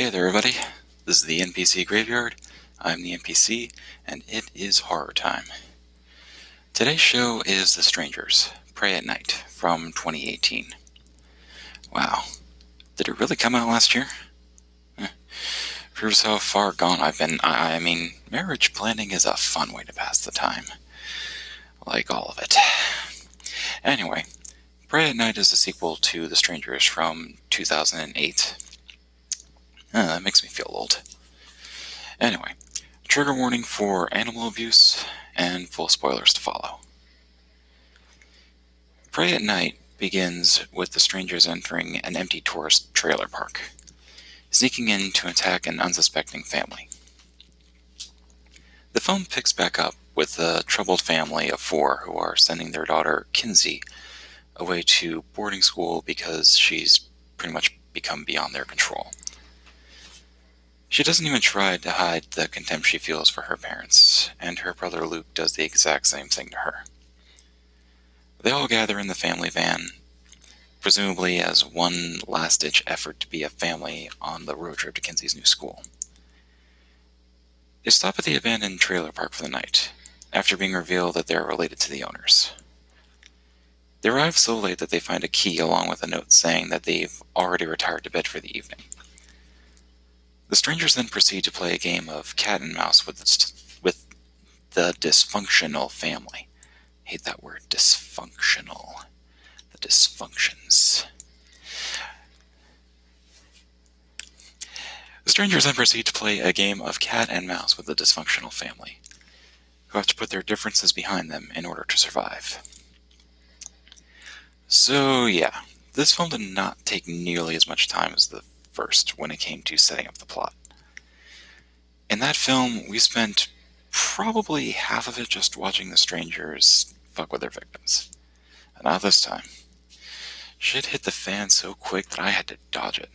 Hey there, everybody. This is the NPC Graveyard. I'm the NPC, and it is horror time. Today's show is The Strangers Prey at Night from 2018. Wow, did it really come out last year? Proves how far gone I've been. I, I mean, marriage planning is a fun way to pass the time. Like all of it. Anyway, Prey at Night is a sequel to The Strangers from 2008. Uh, that makes me feel old. Anyway, trigger warning for animal abuse and full spoilers to follow. Prey at Night begins with the strangers entering an empty tourist trailer park, sneaking in to attack an unsuspecting family. The film picks back up with a troubled family of four who are sending their daughter, Kinsey, away to boarding school because she's pretty much become beyond their control. She doesn't even try to hide the contempt she feels for her parents, and her brother Luke does the exact same thing to her. They all gather in the family van, presumably as one last ditch effort to be a family on the road trip to Kinsey's new school. They stop at the abandoned trailer park for the night, after being revealed that they are related to the owners. They arrive so late that they find a key along with a note saying that they've already retired to bed for the evening. The strangers then proceed to play a game of cat and mouse with, with the dysfunctional family. I hate that word, dysfunctional. The dysfunctions. The strangers then proceed to play a game of cat and mouse with the dysfunctional family, who have to put their differences behind them in order to survive. So, yeah, this film did not take nearly as much time as the first when it came to setting up the plot. In that film, we spent probably half of it just watching the strangers fuck with their victims. And not this time. Shit hit the fan so quick that I had to dodge it.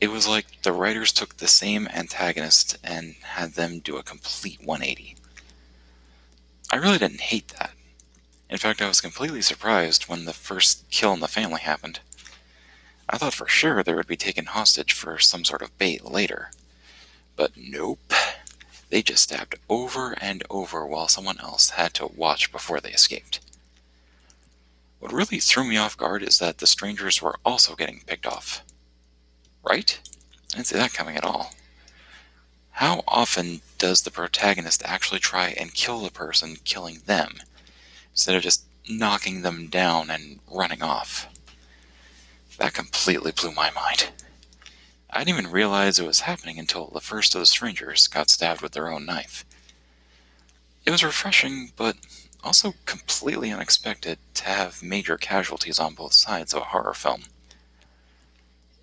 It was like the writers took the same antagonist and had them do a complete 180. I really didn't hate that. In fact, I was completely surprised when the first kill in the family happened. I thought for sure they would be taken hostage for some sort of bait later. But nope. They just stabbed over and over while someone else had to watch before they escaped. What really threw me off guard is that the strangers were also getting picked off. Right? I didn't see that coming at all. How often does the protagonist actually try and kill the person killing them, instead of just knocking them down and running off? That completely blew my mind. I didn't even realize it was happening until the first of the strangers got stabbed with their own knife. It was refreshing, but also completely unexpected to have major casualties on both sides of a horror film.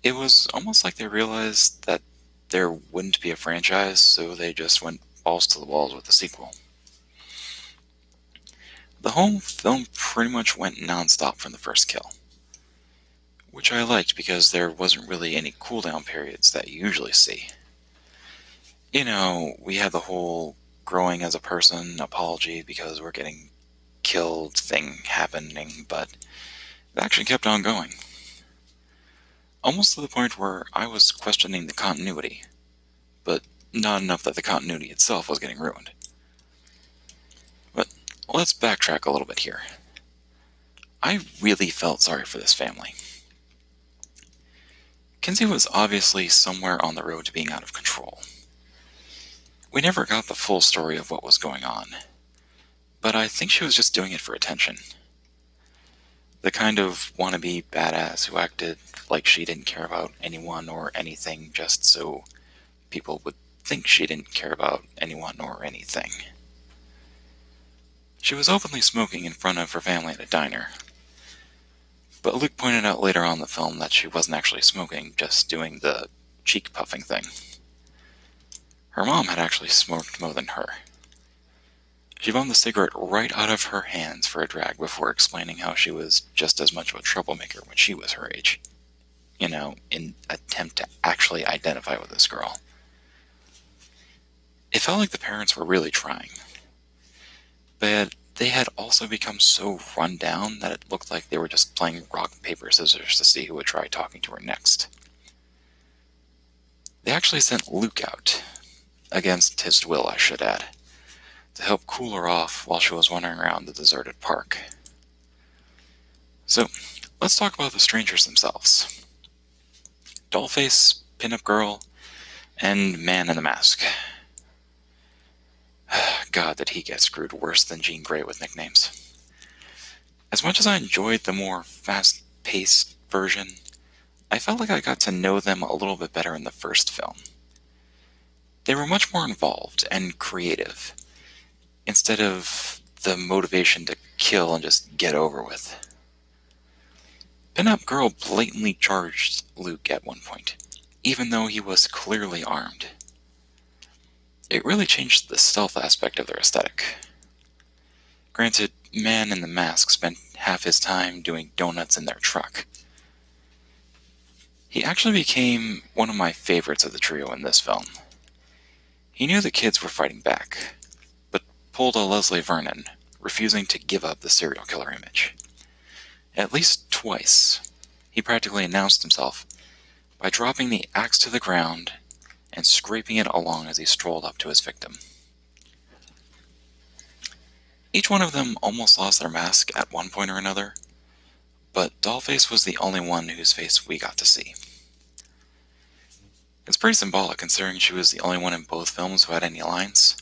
It was almost like they realized that there wouldn't be a franchise, so they just went balls to the walls with the sequel. The whole film pretty much went nonstop from the first kill which I liked because there wasn't really any cooldown periods that you usually see. You know, we had the whole growing as a person apology because we're getting killed thing happening, but it actually kept on going. Almost to the point where I was questioning the continuity, but not enough that the continuity itself was getting ruined. But let's backtrack a little bit here. I really felt sorry for this family. Kinsey was obviously somewhere on the road to being out of control. We never got the full story of what was going on, but I think she was just doing it for attention. The kind of wannabe badass who acted like she didn't care about anyone or anything just so people would think she didn't care about anyone or anything. She was openly smoking in front of her family at a diner, but Luke pointed out later on the film that she wasn't actually smoking, just doing the cheek puffing thing. Her mom had actually smoked more than her. She bummed the cigarette right out of her hands for a drag before explaining how she was just as much of a troublemaker when she was her age. You know, in attempt to actually identify with this girl. It felt like the parents were really trying. But they had also become so run down that it looked like they were just playing rock, paper, scissors to see who would try talking to her next. They actually sent Luke out, against his will, I should add, to help cool her off while she was wandering around the deserted park. So, let's talk about the strangers themselves Dollface, Pinup Girl, and Man in the Mask. God, did he get screwed worse than Jean Grey with nicknames. As much as I enjoyed the more fast paced version, I felt like I got to know them a little bit better in the first film. They were much more involved and creative, instead of the motivation to kill and just get over with. Pinup Girl blatantly charged Luke at one point, even though he was clearly armed. It really changed the stealth aspect of their aesthetic. Granted, Man in the Mask spent half his time doing donuts in their truck. He actually became one of my favorites of the trio in this film. He knew the kids were fighting back, but pulled a Leslie Vernon, refusing to give up the serial killer image. At least twice, he practically announced himself by dropping the axe to the ground and scraping it along as he strolled up to his victim. Each one of them almost lost their mask at one point or another, but Dollface was the only one whose face we got to see. It's pretty symbolic considering she was the only one in both films who had any lines.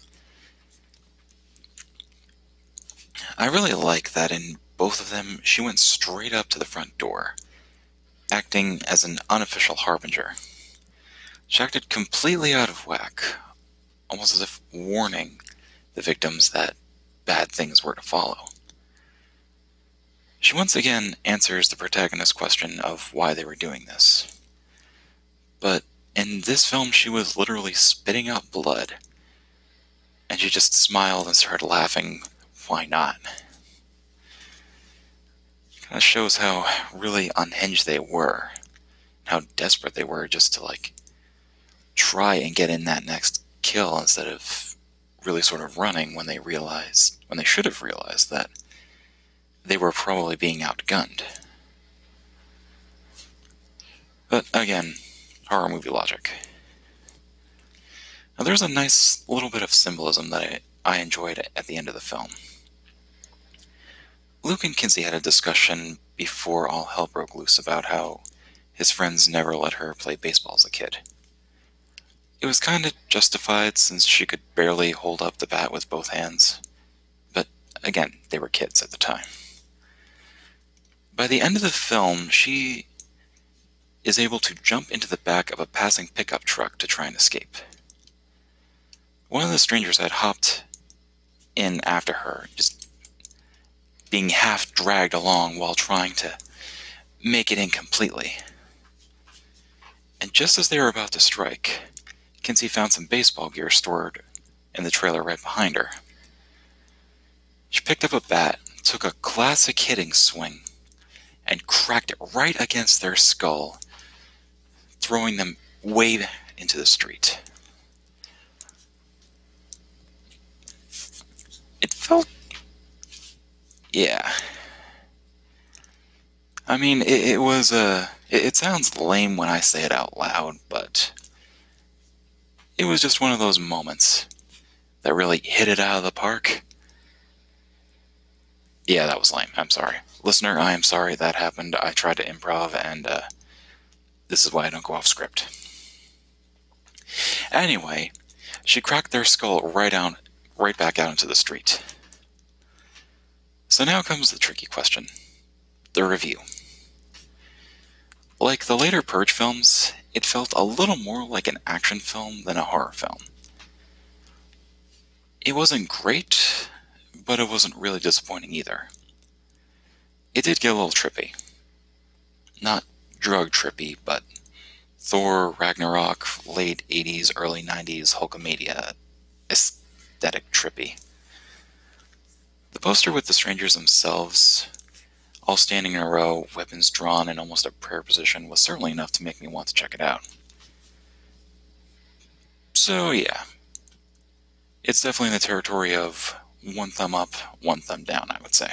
I really like that in both of them she went straight up to the front door, acting as an unofficial harbinger. She acted completely out of whack, almost as if warning the victims that bad things were to follow. She once again answers the protagonist's question of why they were doing this. But in this film, she was literally spitting out blood, and she just smiled and started laughing. Why not? Kind of shows how really unhinged they were, how desperate they were just to like try and get in that next kill instead of really sort of running when they realized, when they should have realized that they were probably being outgunned. But again, horror movie logic. Now, there's a nice little bit of symbolism that I, I enjoyed at the end of the film. Luke and Kinsey had a discussion before all hell broke loose about how his friends never let her play baseball as a kid. It was kind of justified since she could barely hold up the bat with both hands. But again, they were kids at the time. By the end of the film, she is able to jump into the back of a passing pickup truck to try and escape. One of the strangers had hopped in after her, just being half dragged along while trying to make it in completely. And just as they were about to strike, Kinsey found some baseball gear stored in the trailer right behind her. She picked up a bat, took a classic hitting swing, and cracked it right against their skull, throwing them way into the street. It felt. Yeah. I mean, it, it was a. Uh, it, it sounds lame when I say it out loud, but it was just one of those moments that really hit it out of the park. Yeah, that was lame. I'm sorry. Listener, I am sorry that happened. I tried to improv, and uh, this is why I don't go off script. Anyway, she cracked their skull right out, right back out into the street. So now comes the tricky question the review. Like the later Purge films, it felt a little more like an action film than a horror film. It wasn't great, but it wasn't really disappointing either. It did get a little trippy. Not drug trippy, but Thor, Ragnarok, late 80s, early 90s Hulkamania aesthetic trippy. The poster with the strangers themselves all standing in a row, weapons drawn in almost a prayer position, was certainly enough to make me want to check it out. So, yeah. It's definitely in the territory of one thumb up, one thumb down, I would say.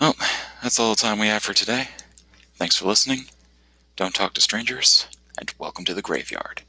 Well, that's all the time we have for today. Thanks for listening. Don't talk to strangers, and welcome to the graveyard.